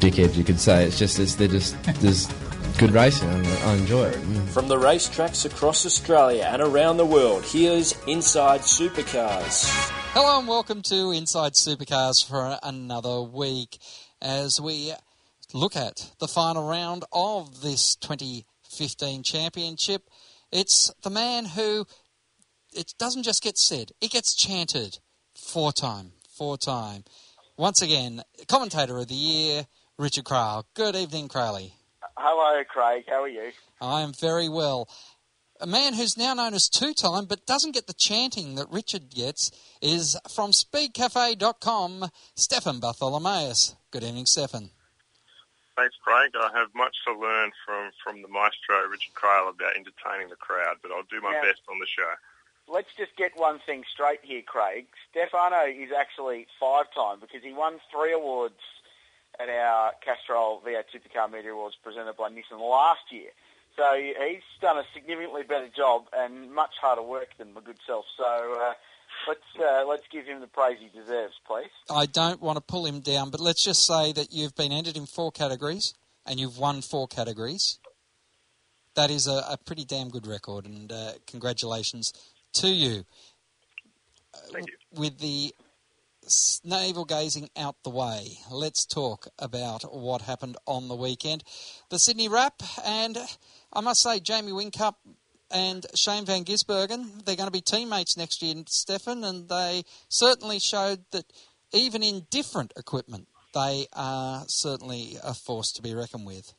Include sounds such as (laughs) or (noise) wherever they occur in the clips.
dickheads, you could say. It's just it's, they're just there's good racing, and I enjoy it. Mm. From the racetracks across Australia and around the world, here's Inside Supercars. Hello and welcome to Inside Supercars for another week as we look at the final round of this 2015 championship. It's the man who it doesn't just get said, it gets chanted four time, four time. Once again, commentator of the year, Richard Craill. Good evening, Crowley. Hello, Craig. How are you? I am very well. A man who's now known as two time but doesn't get the chanting that Richard gets is from speedcafe.com, Stefan Bartholomaeus. Good evening, Stefan. Thanks, Craig. I have much to learn from, from the maestro, Richard Craill, about entertaining the crowd, but I'll do my Yeah. best on the show. Let's just get one thing straight here, Craig. Stefano is actually five-time because he won three awards at our Castrol V8 Supercar Media Awards presented by Nissan last year. So he's done a significantly better job and much harder work than my good self. So uh, let's uh, let's give him the praise he deserves, please. I don't want to pull him down, but let's just say that you've been entered in four categories and you've won four categories. That is a, a pretty damn good record, and uh, congratulations to you. Thank you. With the s- navel gazing out the way, let's talk about what happened on the weekend. The Sydney Wrap, and I must say, Jamie Whincup and Shane Van Gisbergen, they're going to be teammates next year, Stefan, and they certainly showed that even in different equipment, they are certainly a force to be reckoned with.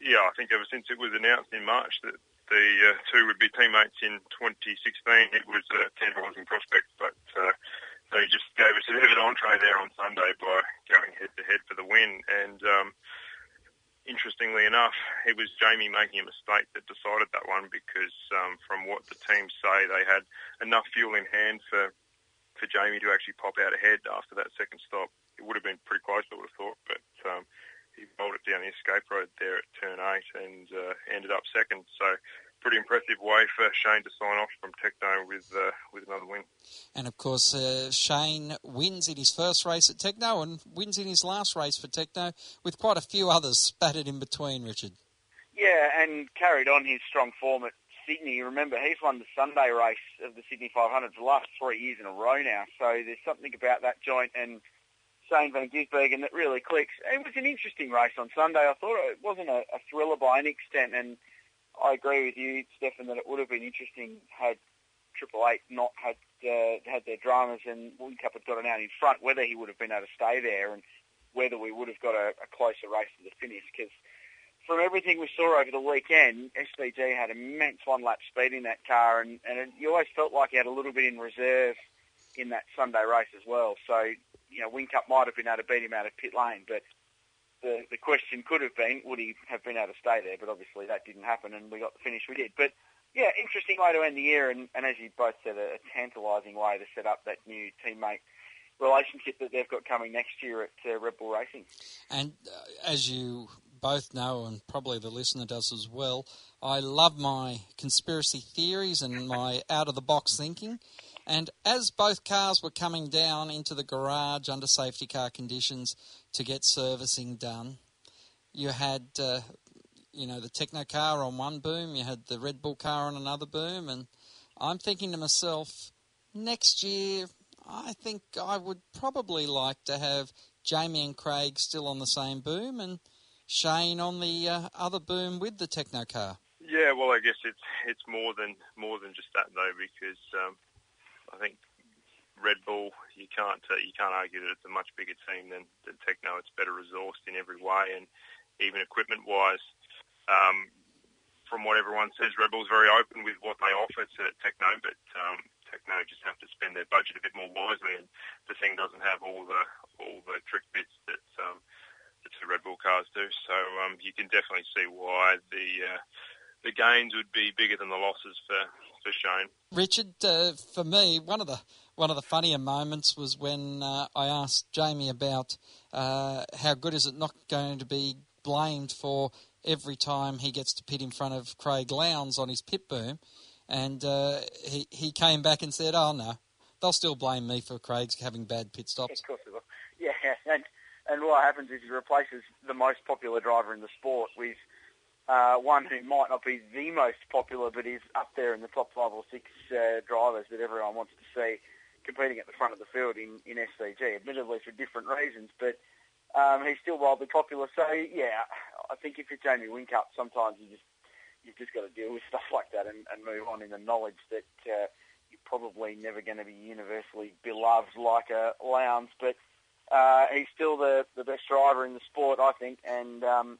Yeah, I think ever since it was announced in March that the uh, two would be teammates in 2016, it was uh, tantalising prospect, but uh, they just gave us a bit of an entree there on Sunday by going head-to-head for the win. And um, interestingly enough, it was Jamie making a mistake that decided that one because um, from what the teams say, they had enough fuel in hand for for Jamie to actually pop out ahead after that second stop. It would have been pretty close, I would have thought, but um, he rolled it down the escape road there at turn eight and uh, ended up second. So pretty impressive way for Shane to sign off from Tekno with uh, with another win. And of course, uh, Shane wins in his first race at Tekno and wins in his last race for Tekno, with quite a few others spattered in between, Richard. Yeah, and carried on his strong form at Sydney. Remember, he's won the Sunday race of the Sydney 500 for the last three years in a row now. So there's something about that joint and Shane Van Gisbergen that really clicks. It was an interesting race on Sunday. I thought it wasn't a, a thriller by any extent, and I agree with you, Stefan, that it would have been interesting had Triple Eight not had uh, had their dramas and Whincup had gotten out in front, whether he would have been able to stay there and whether we would have got a, a closer race to the finish. Because from everything we saw over the weekend, SVG had immense one-lap speed in that car, and, and it, you always felt like he had a little bit in reserve in that Sunday race as well. So, you know, Whincup might have been able to beat him out of pit lane, but the, the question could have been, would he have been able to stay there? But obviously that didn't happen, and we got the finish we did. But, yeah, interesting way to end the year, and, and as you both said, a, a tantalising way to set up that new teammate relationship that they've got coming next year at uh, Red Bull Racing. And uh, as you both know, and probably the listener does as well, I love my conspiracy theories and my out of the box thinking. And as both cars were coming down into the garage under safety car conditions to get servicing done, you had, uh, you know, the Tekno car on one boom, you had the Red Bull car on another boom, and I'm thinking to myself, next year, I think I would probably like to have Jamie and Craig still on the same boom and Shane on the uh, other boom with the Tekno car. Yeah, well, I guess it's it's more than more than just that though, because um, I think Red Bull you can't uh, you can't argue that it's a much bigger team than, than Tekno. It's better resourced in every way, and even equipment wise. Um, from what everyone says, Red Bull's very open with what they offer to Tekno, but um, Tekno just have to spend their budget a bit more wisely, and the thing doesn't have all the all the trick bits that um, the Red Bull cars do. So um, you can definitely see why the uh, the gains would be bigger than the losses for for Shane. Richard, uh, for me, one of the one of the funnier moments was when uh, I asked Jamie about uh, how good is it not going to be blamed for every time he gets to pit in front of Craig Lowndes on his pit boom, and uh, he he came back and said, "Oh no, they'll still blame me for Craig's having bad pit stops." Of course they will. (laughs) Yeah, and and what happens is he replaces the most popular driver in the sport with uh, one who might not be the most popular, but is up there in the top five or six uh, drivers that everyone wants to see competing at the front of the field in, in SVG, admittedly for different reasons, but um, he's still wildly popular. So, yeah, I think if you're Jamie Whincup, sometimes you just, you've just got to deal with (laughs) stuff like that and, and move on in the knowledge that uh, you're probably never going to be universally beloved like a Lowndes, but uh, he's still the, the best driver in the sport, I think, and um,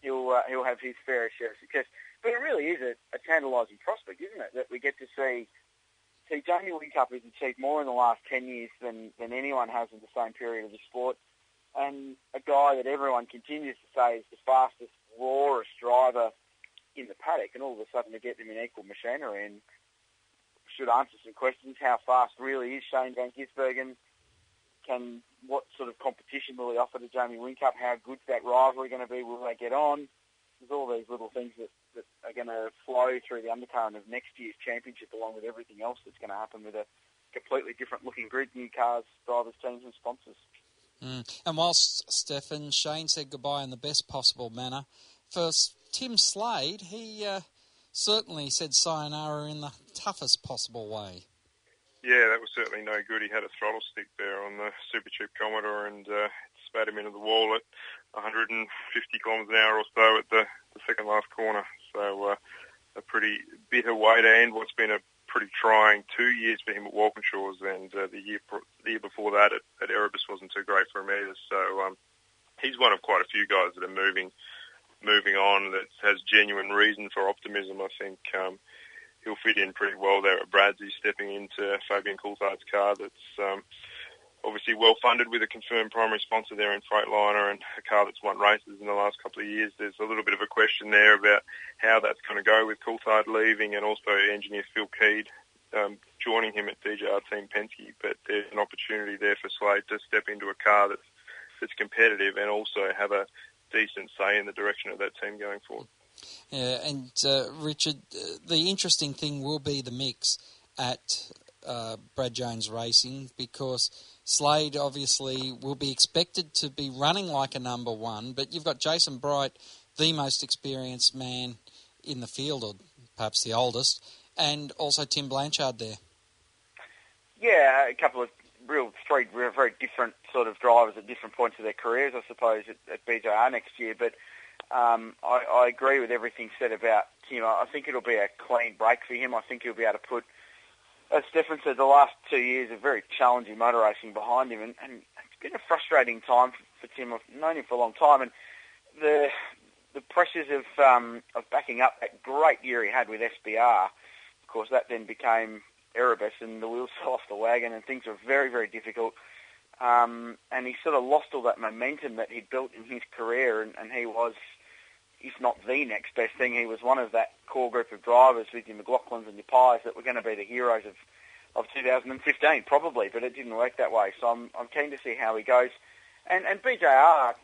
he'll uh, he'll have his fair share of success. But it really is a, a tantalising prospect, isn't it, that we get to see see Jamie Whincup has achieved more in the last ten years than, than anyone has in the same period of the sport, and a guy that everyone continues to say is the fastest, rawest driver in the paddock, and all of a sudden to get them in equal machinery and should answer some questions. How fast really is Shane Van Gisbergen? Can what sort of competition will he offer to Jamie Whincup? How good's that rivalry going to be? Will they get on? There's all these little things that, that are going to flow through the undercurrent of next year's championship, along with everything else that's going to happen with a completely different looking grid, new cars, drivers, teams, and sponsors. Mm. And whilst Stefan Shane said goodbye in the best possible manner, for Tim Slade, he uh, certainly said sayonara in the toughest possible way. Yeah, that was certainly no good. He had a throttle stick there on the Supercheap Commodore and uh, spat him into the wall at 150 kilometres an hour or so at the, the second last corner. So uh, a pretty bitter way to end what's been a pretty trying two years for him at Walkinshaws, and uh, the year the year before that at, at Erebus wasn't too great for him either. So um, he's one of quite a few guys that are moving moving on that has genuine reason for optimism. I think. Um, he'll fit in pretty well there at Brad's. Stepping into Fabian Coulthard's car that's um, obviously well funded with a confirmed primary sponsor there in Freightliner and a car that's won races in the last couple of years. There's a little bit of a question there about how that's going to go with Coulthard leaving and also engineer Phil Keed um, joining him at DJR Team Penske. But there's an opportunity there for Slade to step into a car that's, that's competitive and also have a decent say in the direction of that team going forward. Yeah, and uh, Richard, uh, the interesting thing will be the mix at uh, Brad Jones Racing because Slade obviously will be expected to be running like a number one, but you've got Jason Bright, the most experienced man in the field, or perhaps the oldest, and also Tim Blanchard there. Yeah, a couple of real three very different sort of drivers at different points of their careers, I suppose, at, at BJR next year. But um, I, I agree with everything said about Tim. I think it'll be a clean break for him. I think he'll be able to put, as Stefan said, the last two years of very challenging motor racing behind him, and, and it's been a frustrating time for, for Tim. I've known him for a long time, and the the pressures of um, of backing up that great year he had with SBR, of course, that then became Erebus, and the wheels (laughs) fell off the wagon, and things were very, very difficult. Um, and he sort of lost all that momentum that he'd built in his career, and, and he was if not the next best thing, he was one of that core group of drivers with your McLaughlins and your Pyes that were going to be the heroes of, of 2015, probably, but it didn't work that way. So I'm, I'm keen to see how he goes. And, and BJR,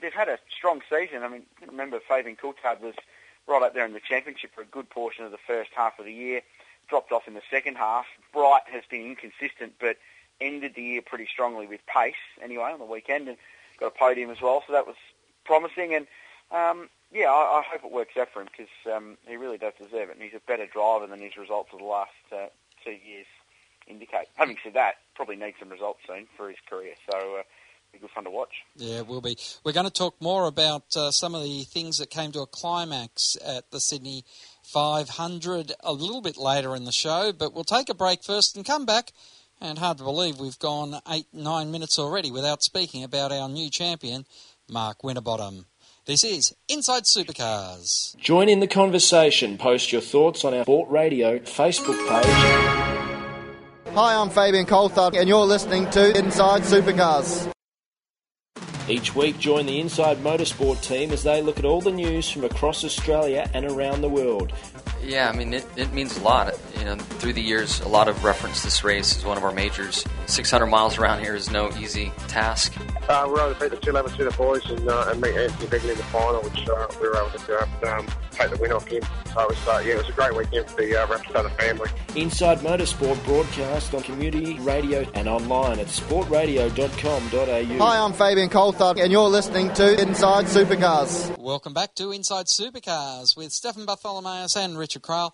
they've had a strong season. I mean, remember Fabian Coulthard was right up there in the championship for a good portion of the first half of the year, dropped off in the second half. Bright has been inconsistent, but ended the year pretty strongly with pace anyway on the weekend and got a podium as well, so that was promising. And um, yeah, I, I hope it works out for him because um, he really does deserve it, and he's a better driver than his results of the last uh, two years indicate. Having said that, probably needs some results soon for his career, so uh, be good fun to watch. Yeah, will be. We're going to talk more about uh, some of the things that came to a climax at the Sydney 500 a little bit later in the show, but we'll take a break first and come back. And hard to believe we've gone eight, nine minutes already without speaking about our new champion, Mark Winterbottom. This is Inside Supercars. Join in the conversation. Post your thoughts on our Sport Radio Facebook page. Hi, I'm Fabian Coulthard, and you're listening to Inside Supercars. Each week, join the Inside Motorsport team as they look at all the news from across Australia and around the world. Yeah, I mean, it, it means a lot. You know, through the years, a lot of reference this race as one of our majors. 600 miles around here is no easy task. Uh, we were able to beat the 211 boys and, uh, and meet Anthony Begley in the final, which uh, we were able to um, take the win off him. So it was, uh, yeah, it was a great weekend for the uh, Rapstada family. Inside Motorsport broadcast on community radio and online at sportradio.com.au. Hi, I'm Fabian Coulthard, and you're listening to Inside Supercars. Welcome back to Inside Supercars with Stefan Bartholomaeus and Richard Craill.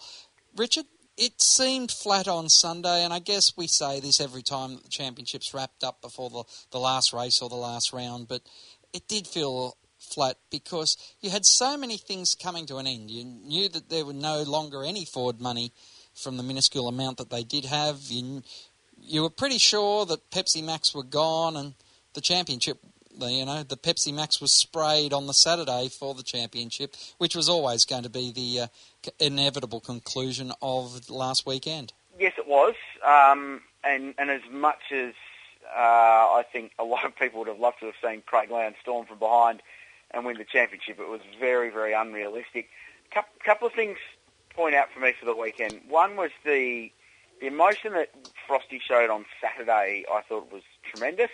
Richard, it seemed flat on Sunday, and I guess we say this every time the championship's wrapped up before the, the last race or the last round, but it did feel flat because you had so many things coming to an end. You knew that there were no longer any Ford money from the minuscule amount that they did have. You, you were pretty sure that Pepsi Max were gone and the championship you know, the Pepsi Max was sprayed on the Saturday for the championship, which was always going to be the uh, inevitable conclusion of last weekend. Yes, it was. Um, and, and as much as uh, I think a lot of people would have loved to have seen Craig Lowndes storm from behind and win the championship, it was very, very unrealistic. A couple of things point out for me for the weekend. One was the the emotion that Frosty showed on Saturday. I thought was tremendous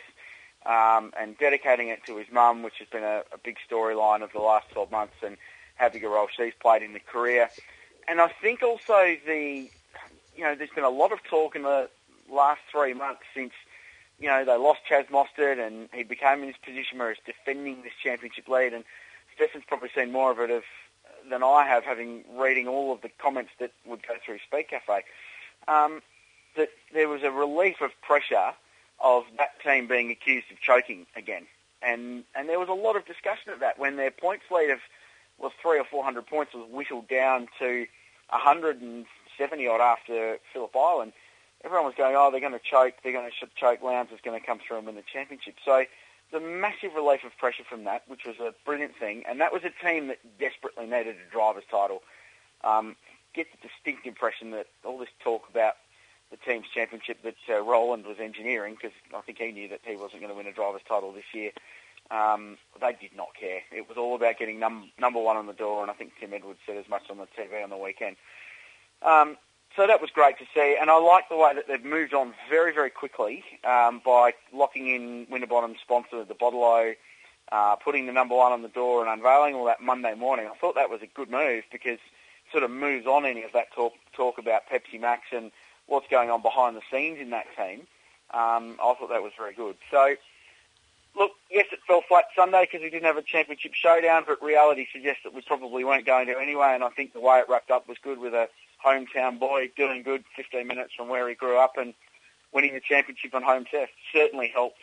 um, and dedicating it to his mum, which has been a, a big storyline of the last 12 months and how big a role she's played in the career. And I think also the, you know, there's been a lot of talk in the last three months since, you know, they lost Chaz Mostert and he became in this position where he's defending this championship lead. And Stefan's probably seen more of it of, than I have, having reading all of the comments that would go through Speed Cafe. Um, that there was a relief of pressure of that team being accused of choking again. And and there was a lot of discussion of that when their points lead of was three or four hundred points was whittled down to hundred and seventy odd after Phillip Island. Everyone was going, oh, they're going to choke, they're going to choke. Lowndes is going to come through and win the championship. So the massive relief of pressure from that, which was a brilliant thing, and that was a team that desperately needed a driver's title. Um, get the distinct impression that all this talk about the team's championship that uh, Roland was engineering because I think he knew that he wasn't going to win a driver's title this year. Um, they did not care. It was all about getting num- number one on the door, and I think Tim Edwards said as much on the TV on the weekend. Um, so that was great to see, and I like the way that they've moved on very, very quickly um, by locking in Winterbottom's sponsor, the Bottle uh, putting the number one on the door and unveiling all that Monday morning. I thought that was a good move because it sort of moves on any of that talk, talk about Pepsi Max and what's going on behind the scenes in that team. Um, I thought that was very good. So, look, yes, it fell flat Sunday because we didn't have a championship showdown, but reality suggests that we probably weren't going to anyway, and I think the way it wrapped up was good with a hometown boy doing good 15 minutes from where he grew up and winning the championship on home test certainly helped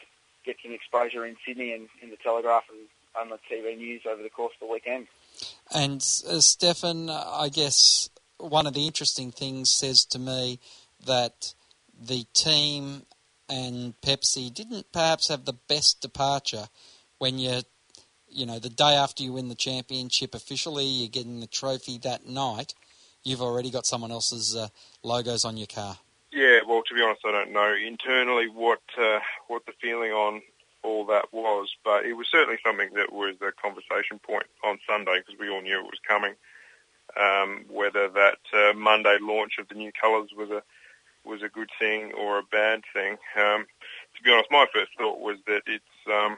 get some exposure in Sydney and in the Telegraph and on the TV news over the course of the weekend. And uh, Stefan, I guess one of the interesting things says to me that the team and Pepsi didn't perhaps have the best departure when you, you know, the day after you win the championship officially, you're getting the trophy that night. You've already got someone else's uh, logos on your car. Yeah, well, to be honest, I don't know internally what uh, what the feeling on all that was, but it was certainly something that was a conversation point on Sunday because we all knew it was coming. Um, whether that uh, Monday launch of the new colours was a was a good thing or a bad thing. Um, to be honest, my first thought was that it's um,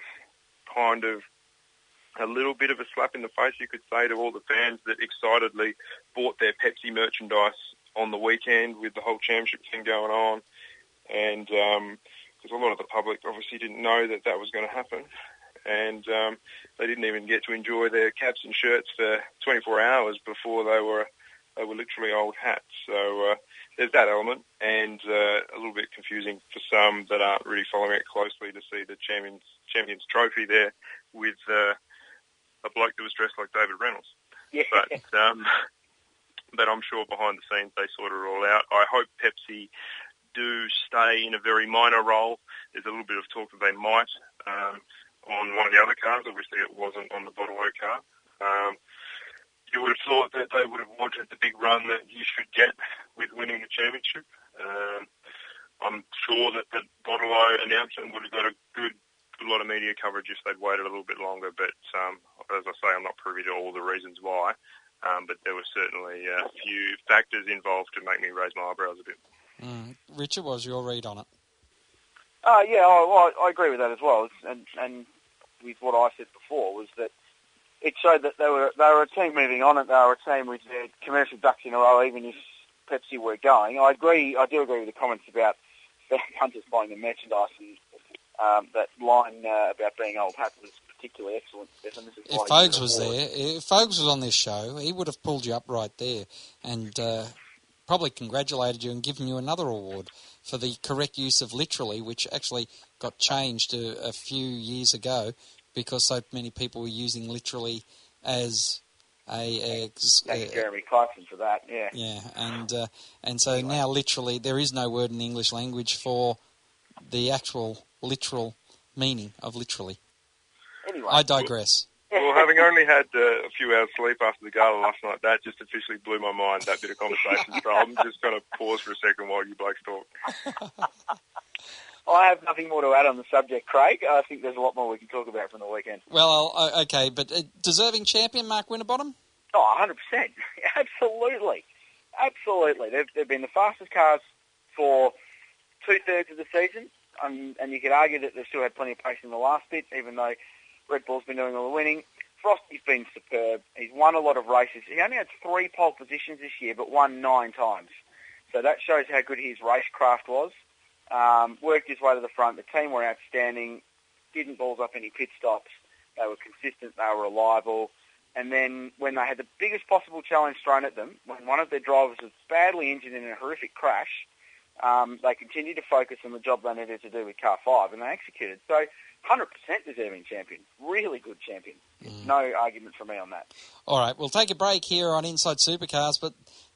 kind of a little bit of a slap in the face, you could say, to all the fans that excitedly bought their Pepsi merchandise on the weekend with the whole championship thing going on. And because um, a lot of the public obviously didn't know that that was going to happen. And um, they didn't even get to enjoy their caps and shirts for 24 hours before they were they were literally old hats. So uh, there's that element, and uh, a little bit confusing for some that aren't really following it closely to see the champions champions trophy there with uh, a bloke that was dressed like David Reynolds. Yeah. But um, but I'm sure behind the scenes they sort it all out. I hope Pepsi do stay in a very minor role. There's a little bit of talk that they might um, on one of the other cars. Obviously, it wasn't on the Bottle O car. Um, you would have thought that they would have wanted the big run that you should get with winning the championship. Um, I'm sure that the Bottle announcement would have got a good a lot of media coverage if they'd waited a little bit longer. But um, as I say, I'm not privy to all the reasons why. Um, but there were certainly a few factors involved to make me raise my eyebrows a bit. Mm. Richard, what was your read on it? Uh, yeah, I, I agree with that as well. And, and with what I said before was that it showed that they were they were a team moving on, and they were a team with their commercial ducks in a row, even if Pepsi were going. I agree. I do agree with the comments about (laughs) hunters buying the merchandise and um, that line uh, about being old hat was particularly excellent. Stefan. This is If Fogs was there, if Fogs was on this show, he would have pulled you up right there and uh, probably congratulated you and given you another award for the correct use of literally, which actually got changed a, a few years ago because so many people were using literally as a, a, Thank you, Jeremy Clarkson, for that. Yeah. yeah, and uh, and so now literally there is no word in the English language for the actual literal meaning of literally. Anyway, I digress. Well, having only had uh, a few hours sleep after the gala last night, that just officially blew my mind, that bit of conversation. so I'm just going to pause for a second while you blokes talk. (laughs) I have nothing more to add on the subject, Craig. I think there's a lot more we can talk about from the weekend. Well, okay, but uh, deserving champion Mark Winterbottom. Oh, 100%. (laughs) Absolutely. Absolutely. They've, they've been the fastest cars for two-thirds of the season, um, and you could argue that they've still had plenty of pace in the last bit, even though Red Bull's been doing all the winning. Frosty's been superb. He's won a lot of races. He only had three pole positions this year, but won nine times. So that shows how good his racecraft was. Um, worked his way to the front. The team were outstanding. Didn't balls up any pit stops. They were consistent. They were reliable. And then when they had the biggest possible challenge thrown at them, when one of their drivers was badly injured in a horrific crash, um, they continued to focus on the job they needed to do with car five, and they executed. So 100% deserving champion. Really good champion. No argument from me on that. All right, we'll take a break here on Inside Supercars, but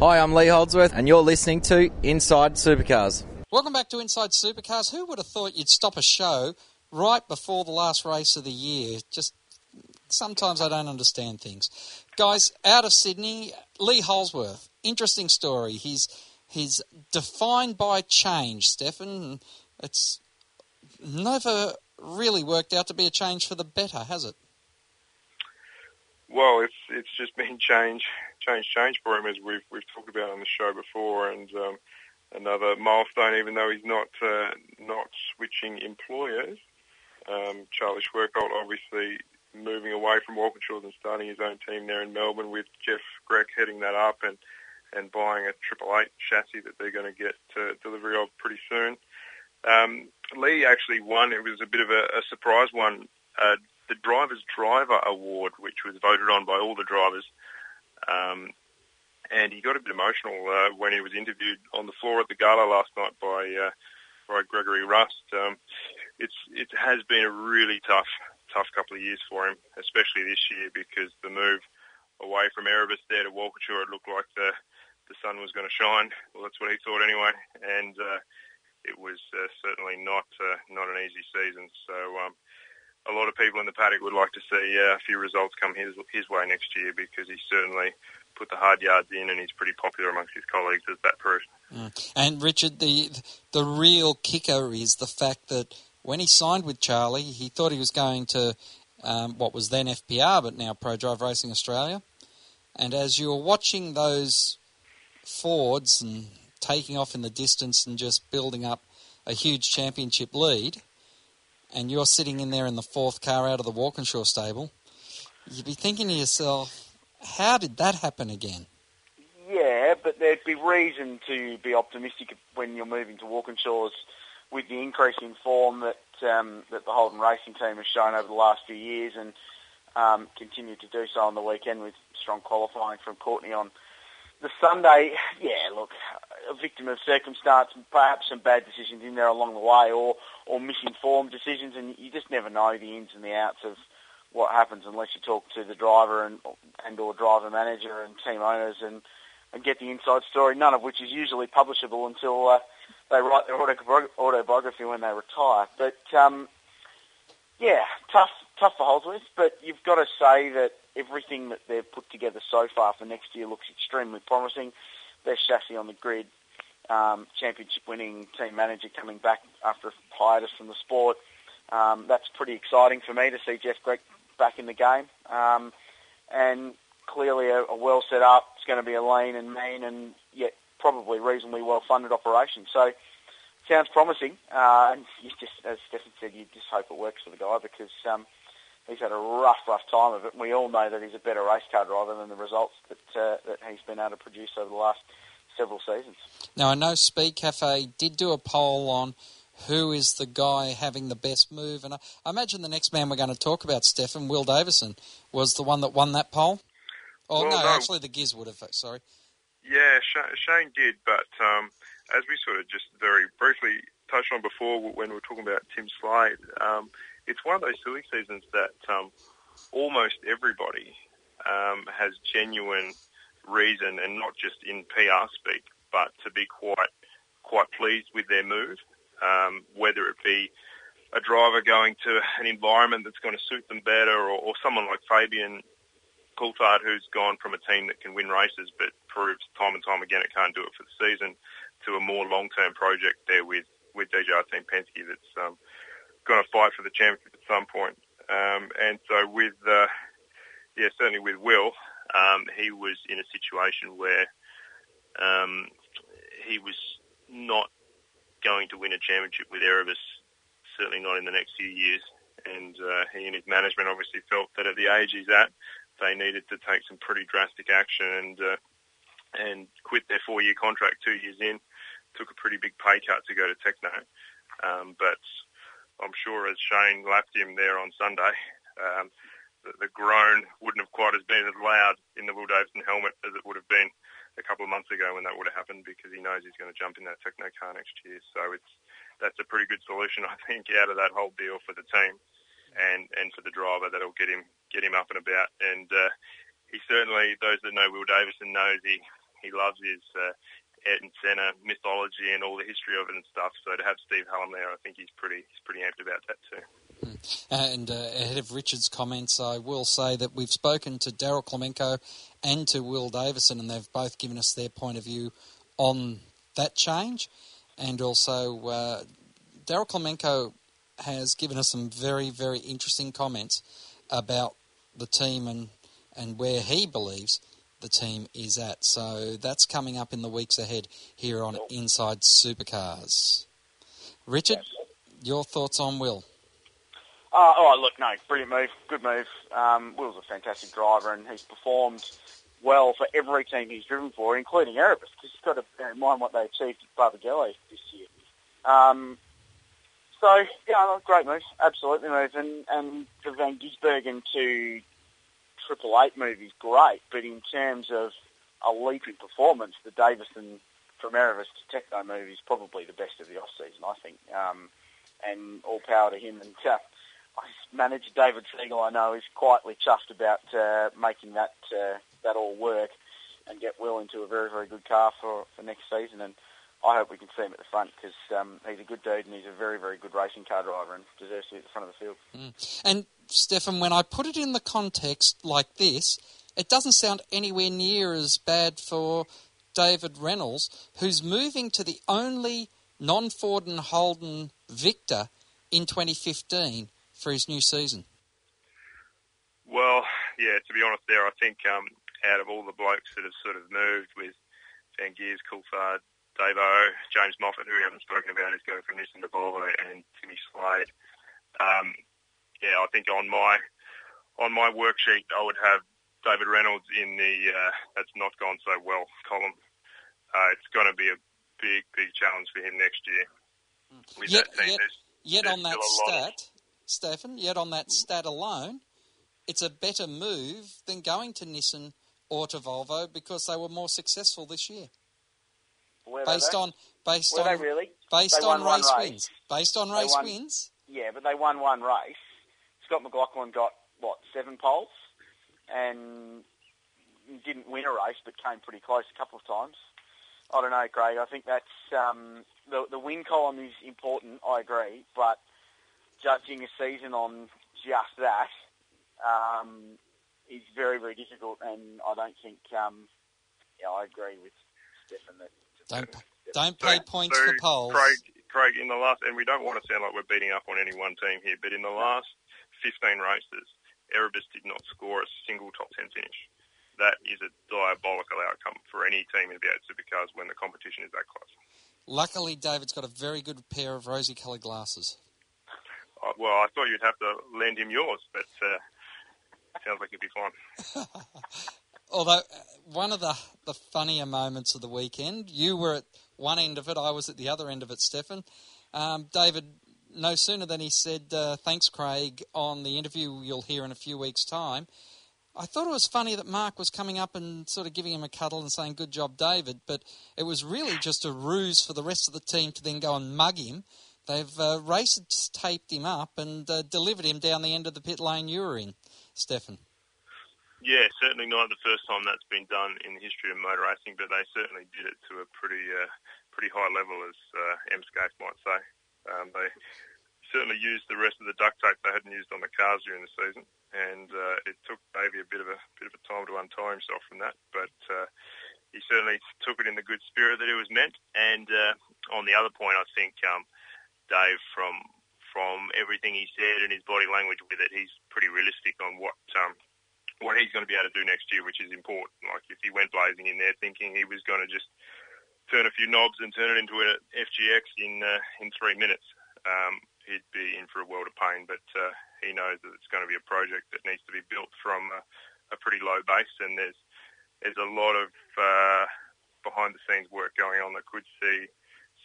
Hi, I'm Lee Holdsworth, and you're listening to Inside Supercars. Welcome back to Inside Supercars. Who would have thought you'd stop a show right before the last race of the year? Just sometimes I don't understand things. Guys, out of Sydney, Lee Holdsworth. Interesting story. He's he's defined by change, Stefan. It's never really worked out to be a change for the better, has it? Well, it's it's just been change, change, change for him as we've we've talked about on the show before, and um, another milestone. Even though he's not uh, not switching employers, um, Charlie Schwerkolt obviously moving away from Walkinshaws and starting his own team there in Melbourne with Jeff Grech heading that up and and buying a Triple Eight chassis that they're going to get uh, delivery of pretty soon. Um, Lee actually won. It was a bit of a, a surprise one. Uh, the Driver's Driver Award, which was voted on by all the drivers. Um, and he got a bit emotional uh, when he was interviewed on the floor at the gala last night by uh, by Gregory Rust. Um, it's it has been a really tough tough couple of years for him, especially this year because the move away from Erebus there to Walkinshaw, it looked like the the sun was going to shine. Well, that's what he thought anyway, and uh, it was uh, certainly not uh, not an easy season. So. Um, a lot of people in the paddock would like to see uh, a few results come his his way next year because he's certainly put the hard yards in and he's pretty popular amongst his colleagues as that proved. Mm. And Richard, the the real kicker is the fact that when he signed with Charlie, he thought he was going to um, what was then FPR, but now Prodrive Racing Australia. And as you were watching those Fords and taking off in the distance and just building up a huge championship lead, and you're sitting in there in the fourth car out of the Walkinshaw stable, you'd be thinking to yourself, how did that happen again? Yeah, but there'd be reason to be optimistic when you're moving to Walkinshaws with the increase in form that um, that the Holden Racing team has shown over the last few years, and um, continued to do so on the weekend with strong qualifying from Courtney on the Sunday. Yeah, look, a victim of circumstance, perhaps some bad decisions in there along the way, or or misinformed decisions, and you just never know the ins and the outs of what happens unless you talk to the driver and and or driver manager and team owners and and get the inside story. None of which is usually publishable until uh, they write their autobiography when they retire. But um, yeah, tough tough for Holdsworth, but you've got to say that everything that they've put together so far for next year looks extremely promising. Best chassis on the grid, um, championship winning team manager coming back after a hiatus from the sport. Um, that's pretty exciting for me to see Jeff Grech back in the game. Um, and clearly a, a well set up, it's going to be a lean and mean and yet probably reasonably well funded operation. So sounds promising. Uh, and you just, as Stefan said, you just hope it works for the guy because um, he's had a rough, rough time of it. And we all know that he's a better race car driver than the results that uh, that he's been able to produce over the last several seasons. Now I know Speed Cafe did do a poll on who is the guy having the best move, and I, I imagine the next man we're going to talk about, Stefan Will Davison, was the one that won that poll. Oh Well, no, no. actually the Giz would have. Sorry. Yeah, Sha- Shane did, but um, as we sort of just very briefly touched on before when we were talking about Tim Slade, um, it's one of those silly seasons that um, almost everybody um, has genuine reason, and not just in PR speak, but to be quite quite pleased with their move, um, whether it be a driver going to an environment that's going to suit them better, or, or someone like Fabian Coulthard who's gone from a team that can win races but proves time and time again it can't do it for the season to a more long-term project there with, with DJR Team Penske that's um, going to fight for the championship at some point. Um, and so with, uh, yeah, certainly with Will, um, he was in a situation where um, he was not going to win a championship with Erebus, certainly not in the next few years. And uh, he and his management obviously felt that at the age he's at, they needed to take some pretty drastic action and uh, and quit their four-year contract two years in. Took a pretty big pay cut to go to Tekno, um, but I'm sure as Shane lapped him there on Sunday, um, the, groan wouldn't have quite as been as loud in the Will Davison helmet as it would have been a couple of months ago when that would have happened because he knows he's going to jump in that Tekno car next year. So it's that's a pretty good solution, (laughs) I think, out of that whole deal for the team and and for the driver that'll get him get him up and about. And uh, he certainly, those that know Will Davison knows he he loves his uh, Ayrton Senna mythology and all the history of it and stuff. So to have Steve Hallam there, I think he's pretty he's pretty amped about that too. And uh, ahead of Richard's comments, I will say that we've spoken to Daryl Clemenko and to Will Davison, and they've both given us their point of view on that change. And also, uh, Daryl Clemenko has given us some very, very interesting comments about the team and, and where he believes the team is at. So that's coming up in the weeks ahead here on Inside Supercars. Richard, your thoughts on Will? Uh, oh, look, no, brilliant move, good move. Um, Will's a fantastic driver, and he's performed well for every team he's driven for, including Erebus, because you've got to bear in mind what they achieved at Barbagallo this year. Um, so, yeah, great move, absolutely move, and, and the Van Gisbergen to Triple Eight move is great, but in terms of a leap in performance, the Davison from Erebus to Tekno move is probably the best of the off-season, I think, um, and all power to him. And uh, manager David Siegel, I know, is quietly chuffed about uh, making that uh, that all work and get Will into a very very good car for, for next season. And I hope we can see him at the front because um, he's a good dude and he's a very very good racing car driver and deserves to be at the front of the field. Mm. And Stefan, when I put it in the context like this, it doesn't sound anywhere near as bad for David Reynolds, who's moving to the only non-Ford and Holden Victor in 2015 for his new season. Well, yeah, to be honest there, I think um, out of all the blokes that have sort of moved with Van Geers, Coulthard, Dave O, James Moffat, who we haven't spoken about, is going from Nissan to Volvo, and Timmy Slade. Um, yeah, I think on my on my worksheet, I would have David Reynolds in the uh, that's not gone so well column. uh, it's going to be a big, big challenge for him next year. With Yet, that team, yet, there's, yet there's on that still a lot of- stat, Stefan, yet on that stat alone, it's a better move than going to Nissan or to Volvo because they were more successful this year. Were Based on based Were on they really? based on race race. wins. Based on They race won- wins. Yeah, but they won one race. Scott McLaughlin got what seven poles, and didn't win a race, but came pretty close a couple of times. I don't know, Craig. I think that's um, the the win column is important. I agree, but judging a season on just that um, is very very difficult, and I don't think. Um, yeah, I agree with Stefan that. Don't don't pay points so for poles. Craig, Craig, in the last, and we don't want to sound like we're beating up on any one team here, but in the last 15 races, Erebus did not score a single top 10 finish. That is a diabolical outcome for any team in the V8 Supercars when the competition is that close. Luckily, David's got a very good pair of rosy-coloured glasses. Uh, well, I thought you'd have to lend him yours, but uh, sounds like you'd be fine. (laughs) Although uh, one of the the funnier moments of the weekend, you were at one end of it, I was at the other end of it, Stefan. Um, David, no sooner than he said, uh, "Thanks, Craig," on the interview you'll hear in a few weeks' time. I thought it was funny that Mark was coming up and sort of giving him a cuddle and saying, "Good job, David," but it was really just a ruse for the rest of the team to then go and mug him. They've uh, race taped him up and uh, delivered him down the end of the pit lane you were in, Stefan. Yeah, certainly not the first time that's been done in the history of motor racing, but they certainly did it to a pretty uh, pretty high level, as uh, might say. Um, they certainly used the rest of the duct tape they hadn't used on the cars during the season, and uh, it took Davey a bit of a bit of a time to untie himself from that. But uh, he certainly took it in the good spirit that it was meant. And uh, on the other point, I think um, Dave, from from everything he said and his body language with it, he's pretty realistic on what um, what he's going to be able to do next year, which is important. Like if he went blazing in there thinking he was going to just turn a few knobs and turn it into an FGX in uh, in three minutes, um, he'd be in for a world of pain. But uh, he knows that it's going to be a project that needs to be built from a, a pretty low base, and there's there's a lot of uh, behind the scenes work going on that could see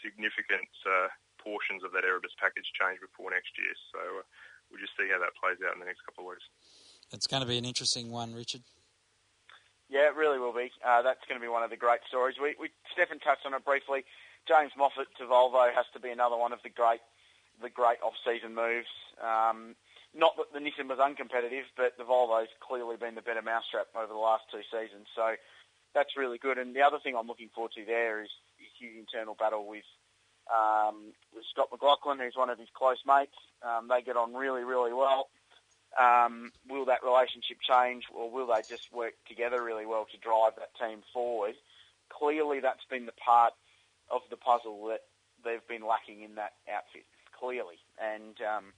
significant uh, portions of that Erebus package change before next year. So uh, we'll just see how that plays out in the next couple of weeks. It's going to be an interesting one, Richard. Yeah, it really will be. Uh, that's going to be one of the great stories. We, we Stefan touched on it briefly. James Moffat to Volvo has to be another one of the great, the great off-season moves. Um, not that the Nissan was uncompetitive, but the Volvo's clearly been the better mousetrap over the last two seasons. So that's really good. And the other thing I'm looking forward to there is his internal battle with um, with Scott McLaughlin, who's one of his close mates. Um, they get on really, really well. Um, will that relationship change, or will they just work together really well to drive that team forward? Clearly, that's been the part of the puzzle that they've been lacking in that outfit. Clearly, and um,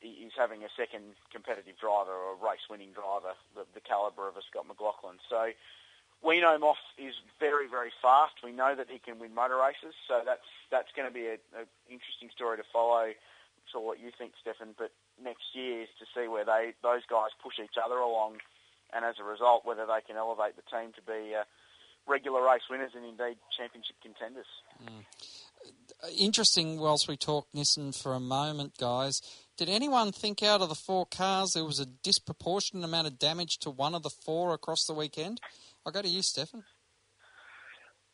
he's having a second competitive driver or a race-winning driver, the, the caliber of a Scott McLaughlin. So we know Moff is very, very fast. We know that he can win motor races, so that's that's going to be an interesting story to follow. So what you think, Stefan? But next year is to see where they those guys push each other along, and as a result, whether they can elevate the team to be uh, regular race winners and indeed championship contenders. Interesting, whilst we talk Nissan for a moment, guys, did anyone think out of the four cars there was a disproportionate amount of damage to one of the four across the weekend? I'll go to you, Stefan.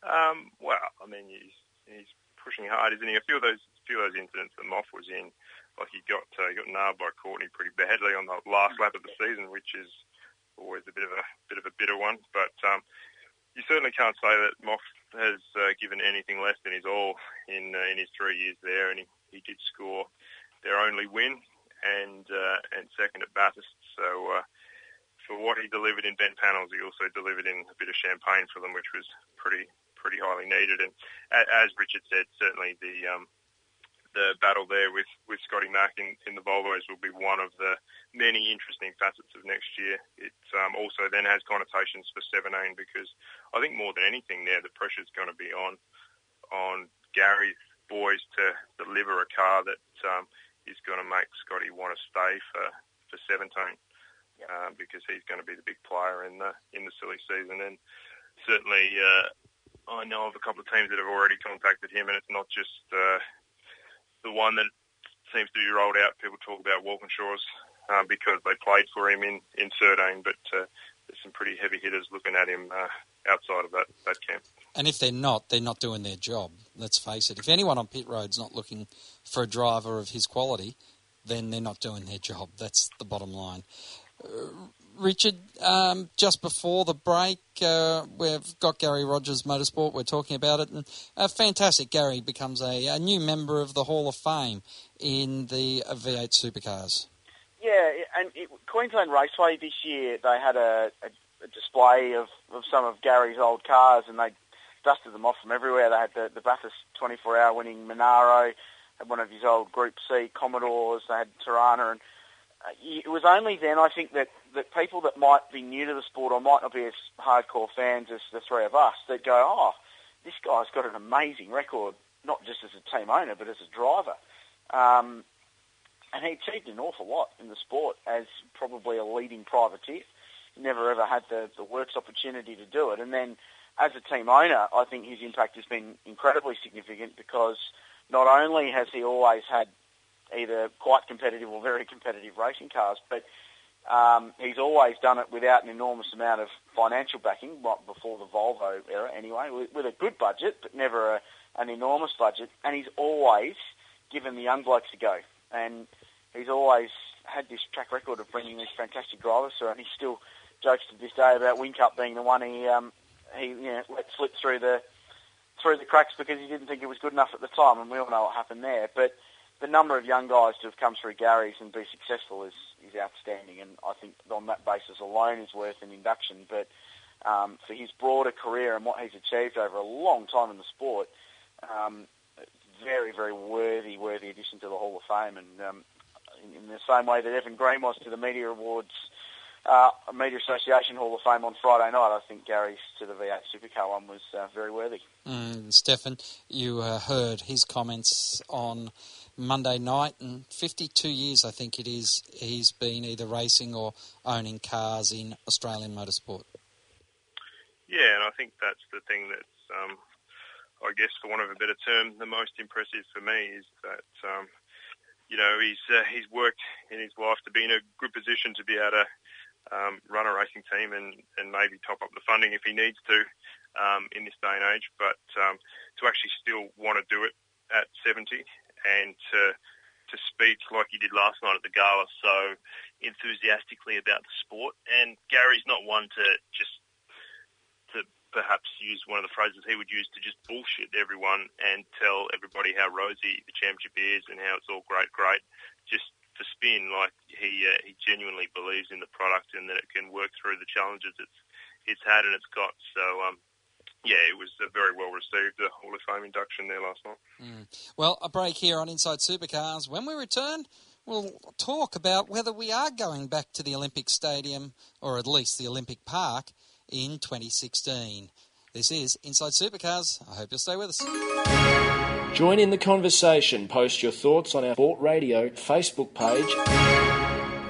Um, well, I mean, he's, he's pushing hard, isn't he? A few of those few of those incidents that Moff was in, like he got uh, he got nailed by Courtney pretty badly on the last lap of the season, which is always a bit of a bit of a bitter one. But um, you certainly can't say that Moff has uh, given anything less than his all in uh, in his three years there, and he, he did score their only win and uh, and second at Bathurst. So. Uh, for what he delivered in bent panels, he also delivered in a bit of champagne for them, which was pretty pretty highly needed. And as Richard said, certainly the um, the battle there with, with Scotty Mack in, in the Volvos will be one of the many interesting facets of next year. It um, also then has connotations for 17 because I think more than anything there, the pressure is going to be on on Garry's boys to deliver a car that um, is going to make Scotty want to stay for, for 17 um, because he's going to be the big player in the in the silly season. And certainly, uh, I know of a couple of teams that have already contacted him, and it's not just uh, the one that seems to be rolled out. People talk about Walkinshaw's uh, because they played for him in in Surdane, but uh, there's some pretty heavy hitters looking at him uh, outside of that that camp. And if they're not, they're not doing their job. Let's face it. If anyone on pit road's not looking for a driver of his quality, then they're not doing their job. That's the bottom line. Richard, um, just before the break, uh, we've got Garry Rogers Motorsport. We're talking about it, and uh, fantastic. Garry becomes a, a, new member of the Hall of Fame in the V8 supercars. Yeah, and it, Queensland Raceway this year they had a, a, a display of, of some of Garry's old cars, and they dusted them off from everywhere. They had the, the Bathurst 24-hour winning Monaro, had one of his old Group C Commodores, they had Torana, and it was only then I think that, that people that might be new to the sport or might not be as hardcore fans as the three of us that go, oh, this guy's got an amazing record, not just as a team owner but as a driver. Um, and he achieved an awful lot in the sport as probably a leading privateer. Never ever had the, the works opportunity to do it. And then as a team owner, I think his impact has been incredibly significant because not only has he always had either quite competitive or very competitive racing cars, but um, he's always done it without an enormous amount of financial backing, right before the Volvo era anyway, with, with a good budget, but never a, an enormous budget. And he's always given the young blokes a go. And he's always had this track record of bringing these fantastic drivers through, and he still jokes to this day about Whincup being the one he um, he you know, let slip through the through the cracks because he didn't think it was good enough at the time, and we all know what happened there. But the number of young guys to have come through Garry's and be successful is, is outstanding, and I think on that basis alone is worth an induction. But um, for his broader career and what he's achieved over a long time in the sport, um, very, very worthy, worthy addition to the Hall of Fame. And um, in, in the same way that Evan Green was to the Media Awards uh, Media Association Hall of Fame on Friday night. I think Garry's to the V8 Supercar one was uh, very worthy. Mm, Stefan, you uh, heard his comments on Monday night, and 52 years I think it is he's been either racing or owning cars in Australian motorsport. Yeah, and I think that's the thing that's, um, I guess, for want of a better term, the most impressive for me is that. Um, you know, he's uh, he's worked in his life to be in a good position to be able to um, run a racing team and, and maybe top up the funding if he needs to um, in this day and age. But um, to actually still want to do it at 70 and to to speak like he did last night at the gala so enthusiastically about the sport. And Garry's not one to just to perhaps use one of the phrases he would use to just bullshit everyone and tell everybody how rosy the championship is and how it's all great, great. Just to spin like he uh, he genuinely believes in the product and that it can work through the challenges it's it's had and it's got. So um, yeah, it was a very well received the Hall of Fame induction there last night. Mm. Well, a break here on Inside Supercars. When we return, we'll talk about whether we are going back to the Olympic Stadium or at least the Olympic Park in 2016. This is Inside Supercars. I hope you'll stay with us. Join in the conversation. Post your thoughts on our Sport Radio Facebook page.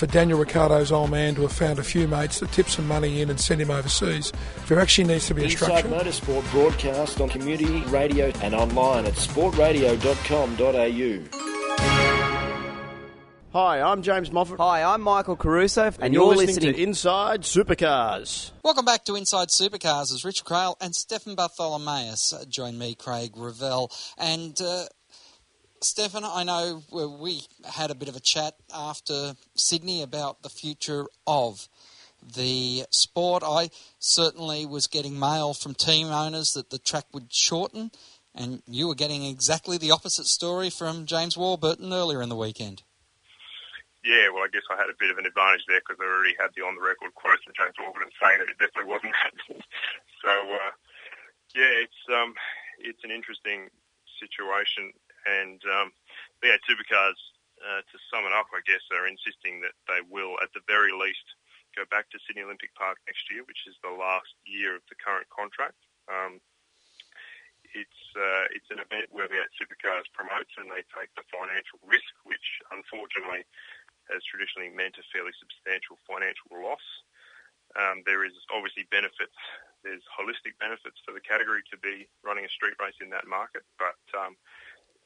for Daniel Ricciardo's old man to have found a few mates that tip some money in and send him overseas. There actually needs to be a Inside structure. Motorsport broadcast on community radio and online at sportradio.com.au. Hi, I'm James Moffat. Hi, I'm Michael Caruso, and, and you're, you're listening, listening, to Inside Supercars. Welcome back to Inside Supercars as Richard Craill and Stefan Bartholomaeus join me, Craig Revell. And uh, Stefan, I know we had a bit of a chat after Sydney about the future of the sport. I certainly was getting mail from team owners that the track would shorten, and you were getting exactly the opposite story from James Warburton earlier in the weekend. Yeah, well, I guess I had a bit of an advantage there because I already had the on-the-record quote from James Warburton saying that it definitely wasn't happening. (laughs) so, uh, yeah, it's um, it's an interesting situation and um, V8 Supercars uh, to sum it up, I guess, are insisting that they will, at the very least, go back to Sydney Olympic Park next year, which is the last year of the current contract. Um, it's uh, it's an event where the Supercars promotes and they take the financial risk, which unfortunately has traditionally meant a fairly substantial financial loss. Um, there is obviously benefits. There's holistic benefits for the category to be running a street race in that market, but um,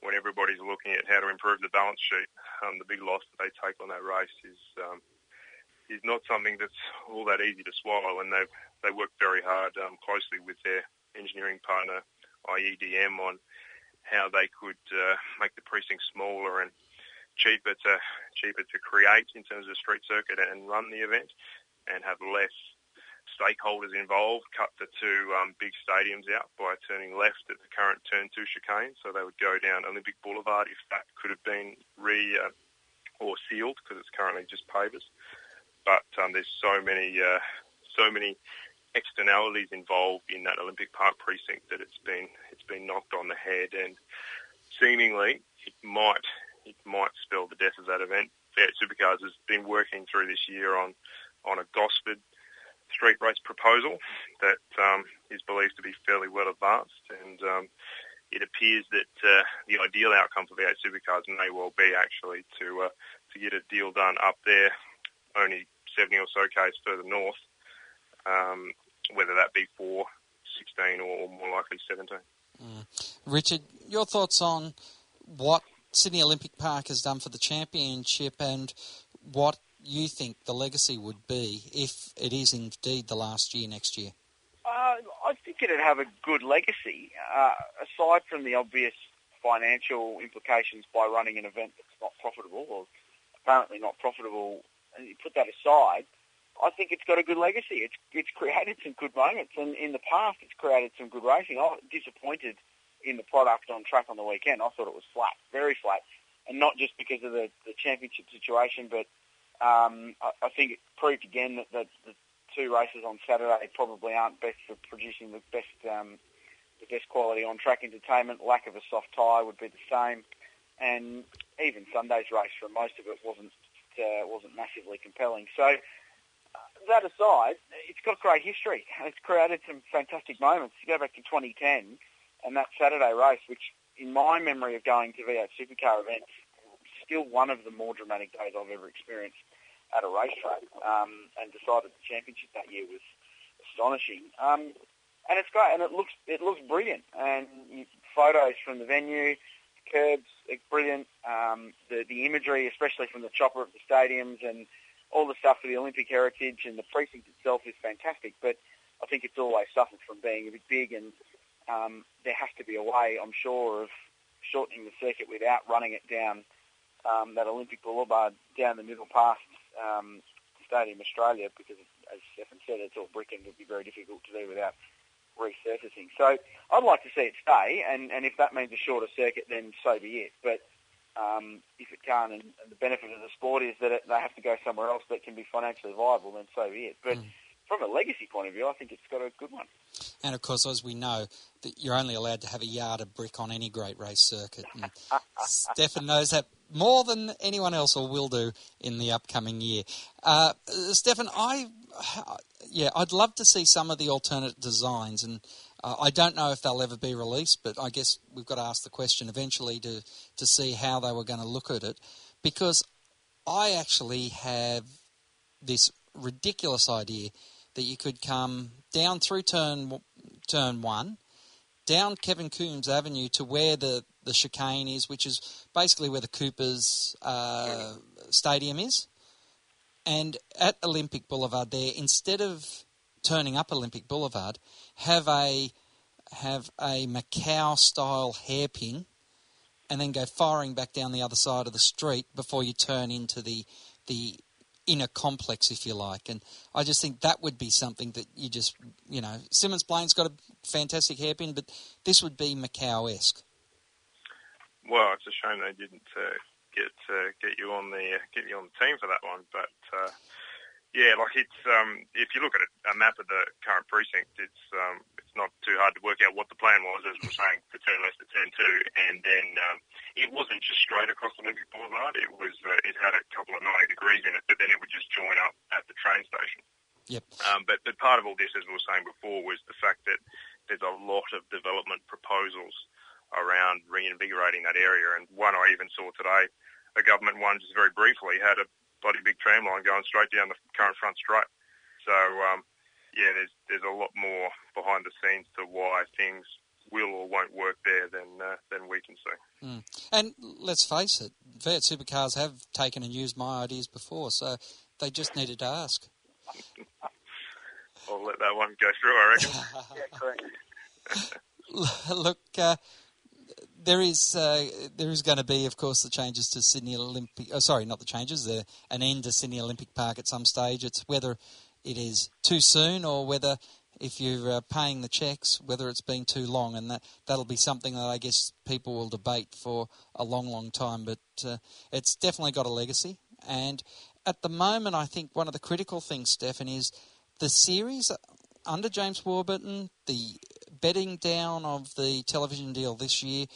when everybody's looking at how to improve the balance sheet, um, the big loss that they take on that race is um, is not something that's all that easy to swallow. And they they work very hard um, closely with their engineering partner IEDM on how they could uh, make the precinct smaller and cheaper to cheaper to create in terms of street circuit and run the event, and have less stakeholders involved. Cut the two um, big stadiums out by turning left at the current turn two chicane, so they would go down Olympic Boulevard if that could have been re uh, or sealed because it's currently just pavers. But um, there's so many uh, so many externalities involved in that Olympic Park precinct that it's been it's been knocked on the head, and seemingly it might it might spell the death of that event. V8 Supercars has been working through this year on on a Gosford street race proposal that um, is believed to be fairly well advanced, and um, it appears that uh, the ideal outcome for V8 Supercars may well be actually to uh, to get a deal done up there, only 70 or so k's further north, um, whether that be for 16 or more likely 17. Mm. Richard, your thoughts on what Sydney Olympic Park has done for the championship and what you think the legacy would be if it is indeed the last year next year? Uh, I think it'd have a good legacy, uh, aside from the obvious financial implications by running an event that's not profitable or apparently not profitable. And you put that aside, I think it's got a good legacy. It's it's created some good moments, and in the past, it's created some good racing. I was disappointed in the product on track on the weekend. I thought it was flat, very flat, and not just because of the, the championship situation, but um, I, I think it proved again that the, the two races on Saturday probably aren't best for producing the best um, the best quality on track entertainment. Lack of a soft tyre would be the same, and even Sunday's race for most of it wasn't uh, wasn't massively compelling. So that aside, it's got great history. (laughs) It's created some fantastic moments. You go back to 2010 and that Saturday race, which in my memory of going to V8 supercar events, still one of the more dramatic days I've ever experienced at a racetrack. Um, and decided the championship that year was astonishing. Um, and it's great, and it looks it looks brilliant. And you, photos from the venue, the curbs, it's brilliant. Um, the the imagery, especially from the chopper of the stadiums and all the stuff for the Olympic heritage and the precinct itself is fantastic, but I think it's always suffered from being a bit big and um, there has to be a way, I'm sure, of shortening the circuit without running it down um, that Olympic Boulevard down the middle past um, Stadium Australia because, as Stefan said, it's all brick and it would be very difficult to do without resurfacing. So I'd like to see it stay, and, and if that means a shorter circuit, then so be it. But um, if it can't, and, the benefit of the sport is that it, they have to go somewhere else that can be financially viable, then so be it. But mm. from a legacy point of view, I think it's got a good one. And of course, as we know, that you're only allowed to have a yard of brick on any great race circuit. And (laughs) Stefan knows that more than anyone else or will do in the upcoming year. Uh, Stefan, I yeah, I'd love to see some of the alternate designs and uh, I don't know if they'll ever be released, but I guess we've got to ask the question eventually to, to see how they were going to look at it. Because I actually have this ridiculous idea that you could come down through turn turn one, down Kevin Coombs Avenue to where the, the chicane is, which is basically where the Coopers uh, Stadium is. And at Olympic Boulevard there, instead of turning up Olympic Boulevard, have a have a Macau style hairpin, and then go firing back down the other side of the street before you turn into the the inner complex, if you like. And I just think that would be something that you just you know Symmons Plain's got a fantastic hairpin, but this would be Macau esque. Well, it's a shame they didn't uh, get uh, get you on the get you on the team for that one, but. Uh yeah, like it's um, if you look at a, a map of the current precinct, it's um, it's not too hard to work out what the plan was, as we are saying, for turn left to turn two, and then um, it wasn't just straight across Olympic Boulevard. It was uh, it had a couple of 90 degrees in it, but then it would just join up at the train station. Yep. Um, but, but part of all this, as we were saying before, was the fact that there's a lot of development proposals around reinvigorating that area. And one I even saw today, a government one just very briefly had a bloody big tram line going straight down the current front straight. So um, yeah, there's there's a lot more behind the scenes to why things will or won't work there than uh, than we can see. Mm. And let's face it, V8 supercars have taken and used my ideas before, so they just needed to ask. (laughs) I'll let that one go through, I reckon. (laughs) yeah, correct. (laughs) Look, uh, there is uh, there is going to be, of course, the changes to Sydney Olympic. Oh, sorry, not the changes. The an end to Sydney Olympic Park at some stage. It's whether it is too soon or whether if you're uh, paying the checks, whether it's been too long, and that that'll be something that I guess people will debate for a long, long time. But uh, it's definitely got a legacy, and at the moment, I think one of the critical things, Stefan, is the series under James Warburton, the bedding down of the television deal this year.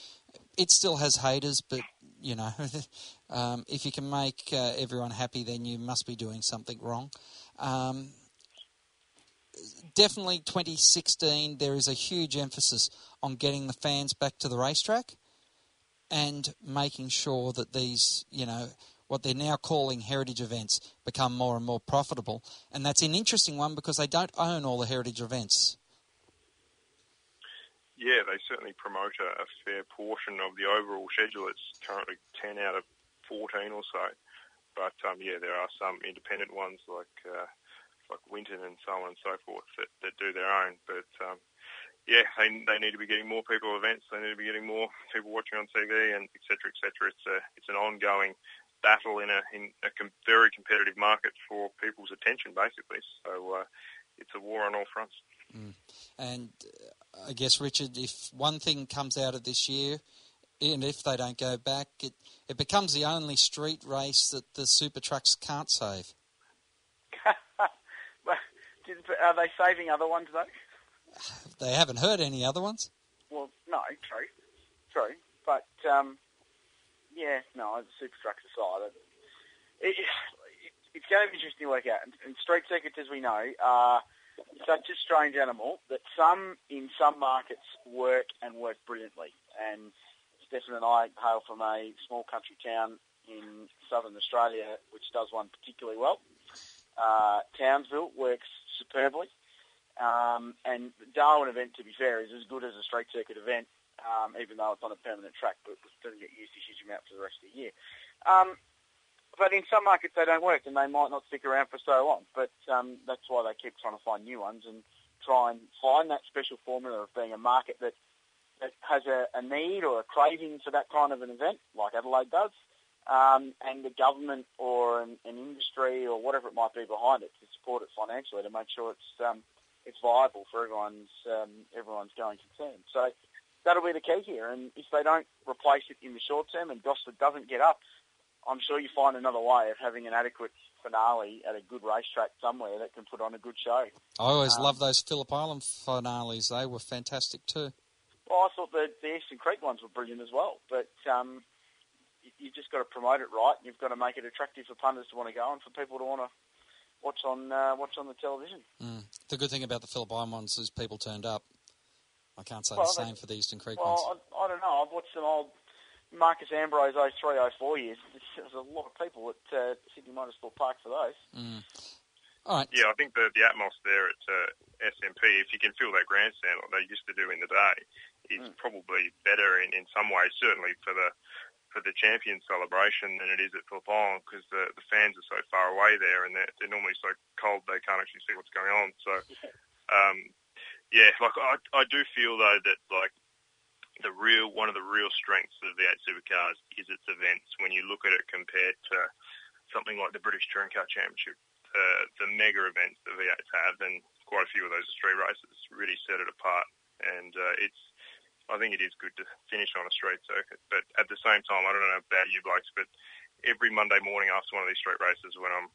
It still has haters, but you know, (laughs) um, if you can make uh, everyone happy, then you must be doing something wrong. Um, definitely 2016, there is a huge emphasis on getting the fans back to the racetrack and making sure that these, you know, what they're now calling heritage events become more and more profitable. And that's an interesting one because they don't own all the heritage events. Yeah, they certainly promote a, a fair portion of the overall schedule. It's currently 10 out of 14 or so. But um, yeah, there are some independent ones like uh, like Winton and so on and so forth that, that do their own. But um, yeah, they, they need to be getting more people events. They need to be getting more people watching on TV and et cetera, et cetera. It's a it's an ongoing battle in a in a com- very competitive market for people's attention, basically. So uh, it's a war on all fronts. Mm. And uh, I guess Richard, if one thing comes out of this year. And if they don't go back, it, it becomes the only street race that the super trucks can't save. (laughs) Are they saving other ones though? (sighs) They haven't heard any other ones. Well, no, true, true, but um, yeah, no, the super trucks aside, it, it, it's going to be interesting to work out. And, and street circuits, as we know, are such a strange animal that some in some markets work and work brilliantly. And Stefan and I hail from a small country town in southern Australia, which does one particularly well. Uh, Townsville works superbly. Um, and Darwin event, to be fair, is as good as a straight circuit event, um, even though it's on a permanent track, but it doesn't get used to huge amount for the rest of the year. Um, but in some markets they don't work, and they might not stick around for so long. But um, that's why they keep trying to find new ones and try and find that special formula of being a market that that has a, a need or a craving for that kind of an event, like Adelaide does, um, and the government or an, an, industry or whatever it might be behind it to support it financially to make sure it's um, it's viable for everyone's um, everyone's going concern. So that'll be the key here. And if they don't replace it in the short term and Gosford doesn't get up, I'm sure you find another way of having an adequate finale at a good racetrack somewhere that can put on a good show. I always um, love those Phillip Island finales. They were fantastic too. Well, I thought the, the Eastern Creek ones were brilliant as well. But um, you just got to promote it right. And you've got to make it attractive for punters to want to go and for people to want to watch on uh, watch on the television. Mm. The good thing about the Phillip Island ones is people turned up. I can't say well, the same for the Eastern Creek well, ones. I, I, don't know. I've watched some old Marcos Ambrose 03, 04 years. There's a lot of people at uh, Sydney Motorsport Park for those. Mm. All right. Yeah, I think the the atmos there at uh, SMP, if you can fill that grandstand like they used to do in the day, is mm. probably better in, in some ways. Certainly for the for the champion celebration than it is at Phillip Island because the, the fans are so far away there and they're, they're normally so cold they can't actually see what's going on. So, (laughs) um, yeah, like I, I do feel though that like the real one of the real strengths of the eight supercars is its events. When you look at it compared to something like the British Touring Car Championship, uh, the mega events that V8s have, and quite a few of those street races really set it apart. And uh, it's I think it is good to finish on a street circuit. But at the same time, I don't know about you blokes, but every Monday morning after one of these street races, when I'm,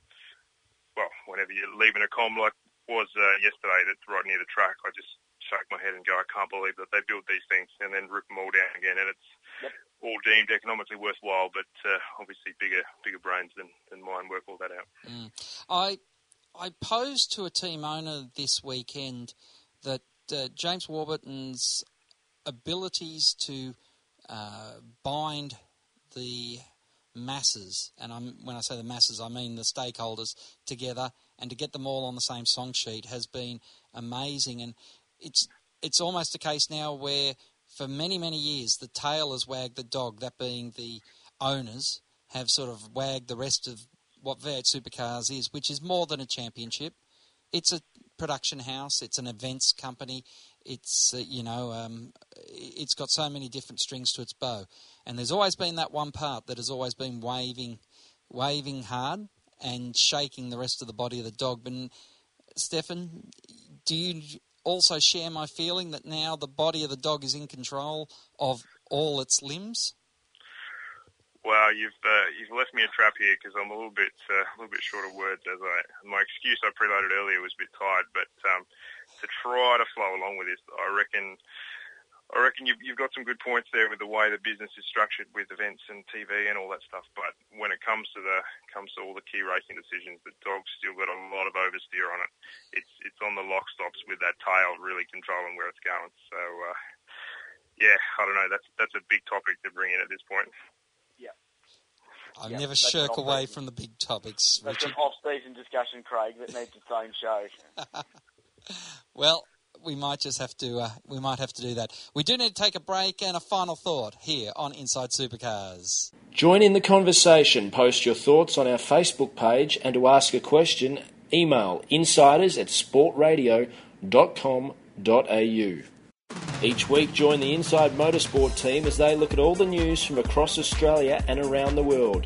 well, whenever you're leaving a com like was uh, yesterday, that's right near the track, I just shake my head and go, I can't believe that they build these things and then rip them all down again. And it's yep. all deemed economically worthwhile, but uh, obviously bigger bigger brains than, than mine work all that out. Mm. I I posed to a team owner this weekend that uh, James Warburton's abilities to uh, bind the masses, and I'm, when I say the masses, I mean the stakeholders together, and to get them all on the same song sheet has been amazing. And it's it's almost a case now where, for many many years, the tail has wagged the dog. That being the owners have sort of wagged the rest of what V8 Supercars is, which is more than a championship. It's a production house. It's an events company. It's uh, you know um, it's got so many different strings to its bow, and there's always been that one part that has always been waving, waving hard and shaking the rest of the body of the dog. But Stefan, do you also share my feeling that now the body of the dog is in control of all its limbs? Well, you've uh, you've left me a trap here because I'm a little bit uh, a little bit short of words. As I my excuse I preloaded earlier was a bit tired, but um, to try to flow along with this, I reckon reckon you've, you've got some good points there with the way the business is structured with events and TV and all that stuff. But when it comes to the comes to all the key racing decisions, the dog's still got a lot of oversteer on it. It's it's on the lock stops with that tail really controlling where it's going. So uh, yeah, I don't know. That's that's a big topic to bring in at this point. I Yeah, never shirk away from the big topics, That's Richard. an off-season discussion, Craig, that needs its own show. (laughs) Well, we might just have to uh, we might have to do that. We do need to take a break and a final thought here on Inside Supercars. Join in the conversation. Post your thoughts on our Facebook page and to ask a question, email insiders at sportradio.com.au. Each week, join the Inside Motorsport team as they look at all the news from across Australia and around the world.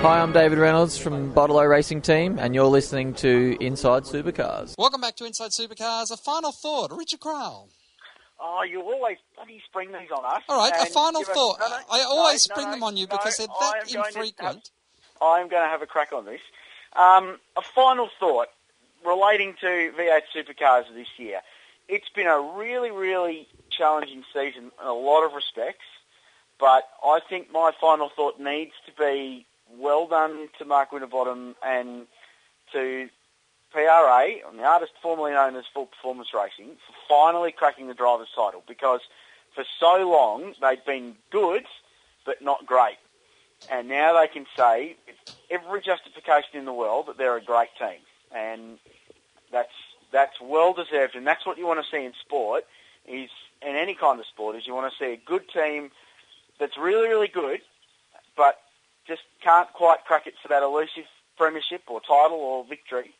Hi, I'm David Reynolds from Bottle-O Racing Team, and you're listening to Inside Supercars. Welcome back to Inside Supercars. A final thought, Richard Craill. Oh, you always bloody spring these on us. All right, a final give us- thought. no, no, I always no, spring no, them on you no, because they're I that going infrequent. have- I'm going to have a crack on this. Um, a final thought relating to V8 Supercars this year. It's been a really, really challenging season in a lot of respects, but I think my final thought needs to be well done to Mark Winterbottom and to PRA, the artist formerly known as Ford Performance Racing, for finally cracking the driver's title because for so long they'd been good but not great. And now they can say with every justification in the world that they're a great team. And that's that's well deserved and that's what you want to see in sport is in any kind of sport is you want to see a good team that's really, really good but just can't quite crack it for that elusive premiership or title or victory.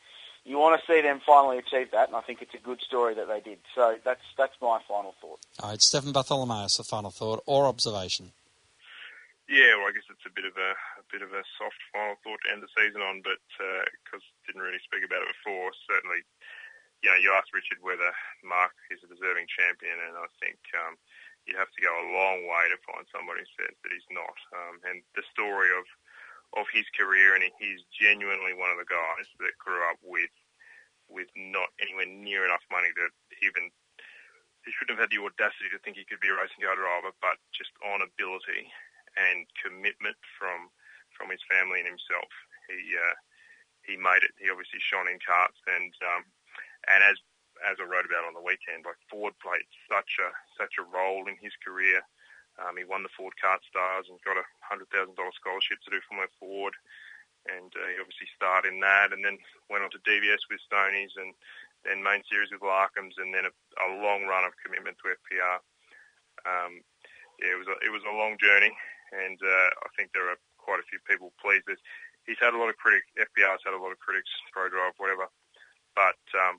You want to see them finally achieve that, and I think it's a good story that they did. So that's that's my final thought. All right, Stefan Bartholomaeus, a final thought or observation. Yeah, well, I guess it's a bit of a, a bit of a soft final thought to end the season on, but because didn't really speak about it before, certainly, you know, you asked Richard whether Mark is a deserving champion, and I think um, you have to go a long way to find somebody who says that he's not. Um, and the story of of his career, and he's genuinely one of the guys that grew up with with not anywhere near enough money to even. He shouldn't have had the audacity to think he could be a racing car driver, but just on ability and commitment from from his family and himself, he uh, he made it. He obviously shone in karts, and um, and as as I wrote about on the weekend, like Ford played such a such a role in his career. Um, he won the Ford Kart Stars and got a hundred thousand dollar scholarship to do Formula Ford, and uh, he obviously starred in that, and then went on to DVS with Stonies, and then main series with Larkham's, and then a, a long run of commitment to FPR. Um, yeah, it was a, it was a long journey, and uh, I think there are quite a few people pleased. He's had a lot of critics. FPR's had a lot of critics, Prodrive, whatever, but um,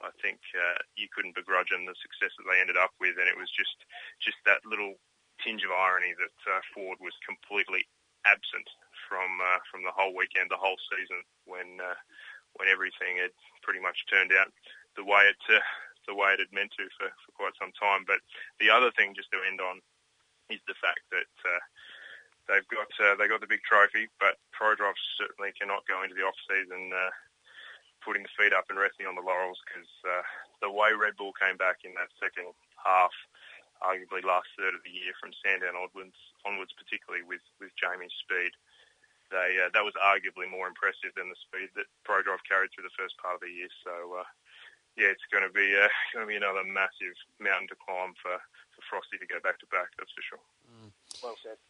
I think uh, you couldn't begrudge them the success that they ended up with, and it was just just that little tinge of irony that uh, Ford was completely absent from uh, from the whole weekend, the whole season when uh, when everything had pretty much turned out the way it uh, the way it had meant to for, for quite some time. But the other thing, just to end on, is the fact that uh, they've got uh, they got the big trophy, but Prodrive certainly cannot go into the off season uh, putting the feet up and resting on the laurels because uh, the way Red Bull came back in that second half, arguably last third of the year from Sandown onwards, onwards particularly with with Jamie's speed. They, uh, that was arguably more impressive than the speed that Prodrive carried through the first part of the year. So, uh, yeah, it's going to be uh, (laughs) going to be another massive mountain to climb for, for Frosty to go back to back. That's for sure. Mm. Well said.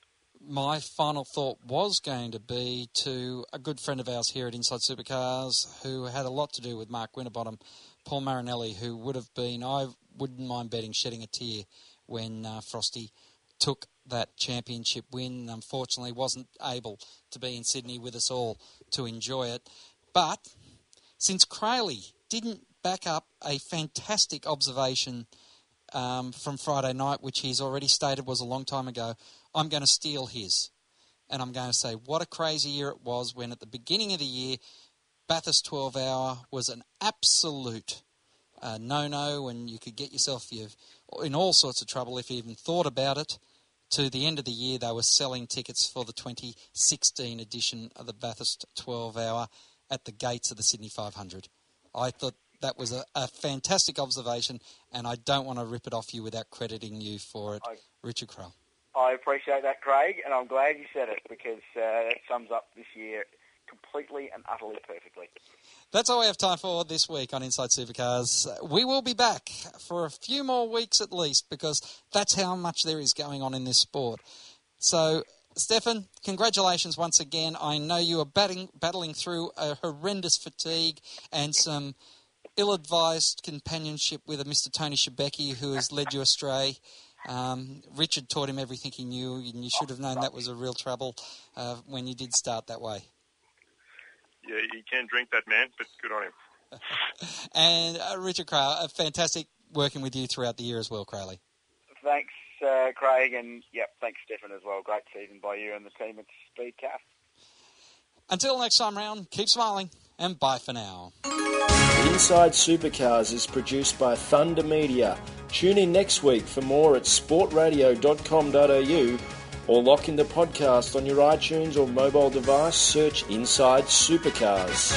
My final thought was going to be to a good friend of ours here at Inside Supercars who had a lot to do with Mark Winterbottom, Paul Marinelli, who would have been, I wouldn't mind betting, shedding a tear when uh, Frosty took that championship win. Unfortunately, wasn't able to be in Sydney with us all to enjoy it. But since Crayley didn't back up a fantastic observation um, from Friday night, which he's already stated was a long time ago, I'm going to steal his. And I'm going to say, what a crazy year it was when at the beginning of the year, Bathurst 12 hour was an absolute uh, no no, and you could get yourself in all sorts of trouble if you even thought about it to the end of the year, they were selling tickets for the 2016 edition of the Bathurst 12 Hour at the gates of the Sydney 500. I thought that was a, a fantastic observation, and I don't want to rip it off you without crediting you for it, I, Richard Craill. I appreciate that, Craig, and I'm glad you said it because uh, it sums up this year completely and utterly perfectly. That's all we have time for this week on Inside Supercars. We will be back for a few more weeks at least because that's how much there is going on in this sport. So, Stefan, congratulations once again. I know you are batting, battling through a horrendous fatigue and some ill advised companionship with a Mr. Tony Shebeki who has led you astray. Um, Richard taught him everything he knew, and you should have known that was a real trouble uh, when you did start that way yeah, he can drink that man, but good on him. (laughs) and uh, Richard Craill, uh, fantastic working with you throughout the year as well, Crowley. Thanks, uh, Craig, and yep, thanks, Stefan, as well. Great season by you and the team at Speedcafe. Until next time round, keep smiling, and bye for now. Inside Supercars is produced by Thunder Media. Tune in next week for more at sportradio.com.au or lock in the podcast on your iTunes or mobile device. Search Inside Supercars.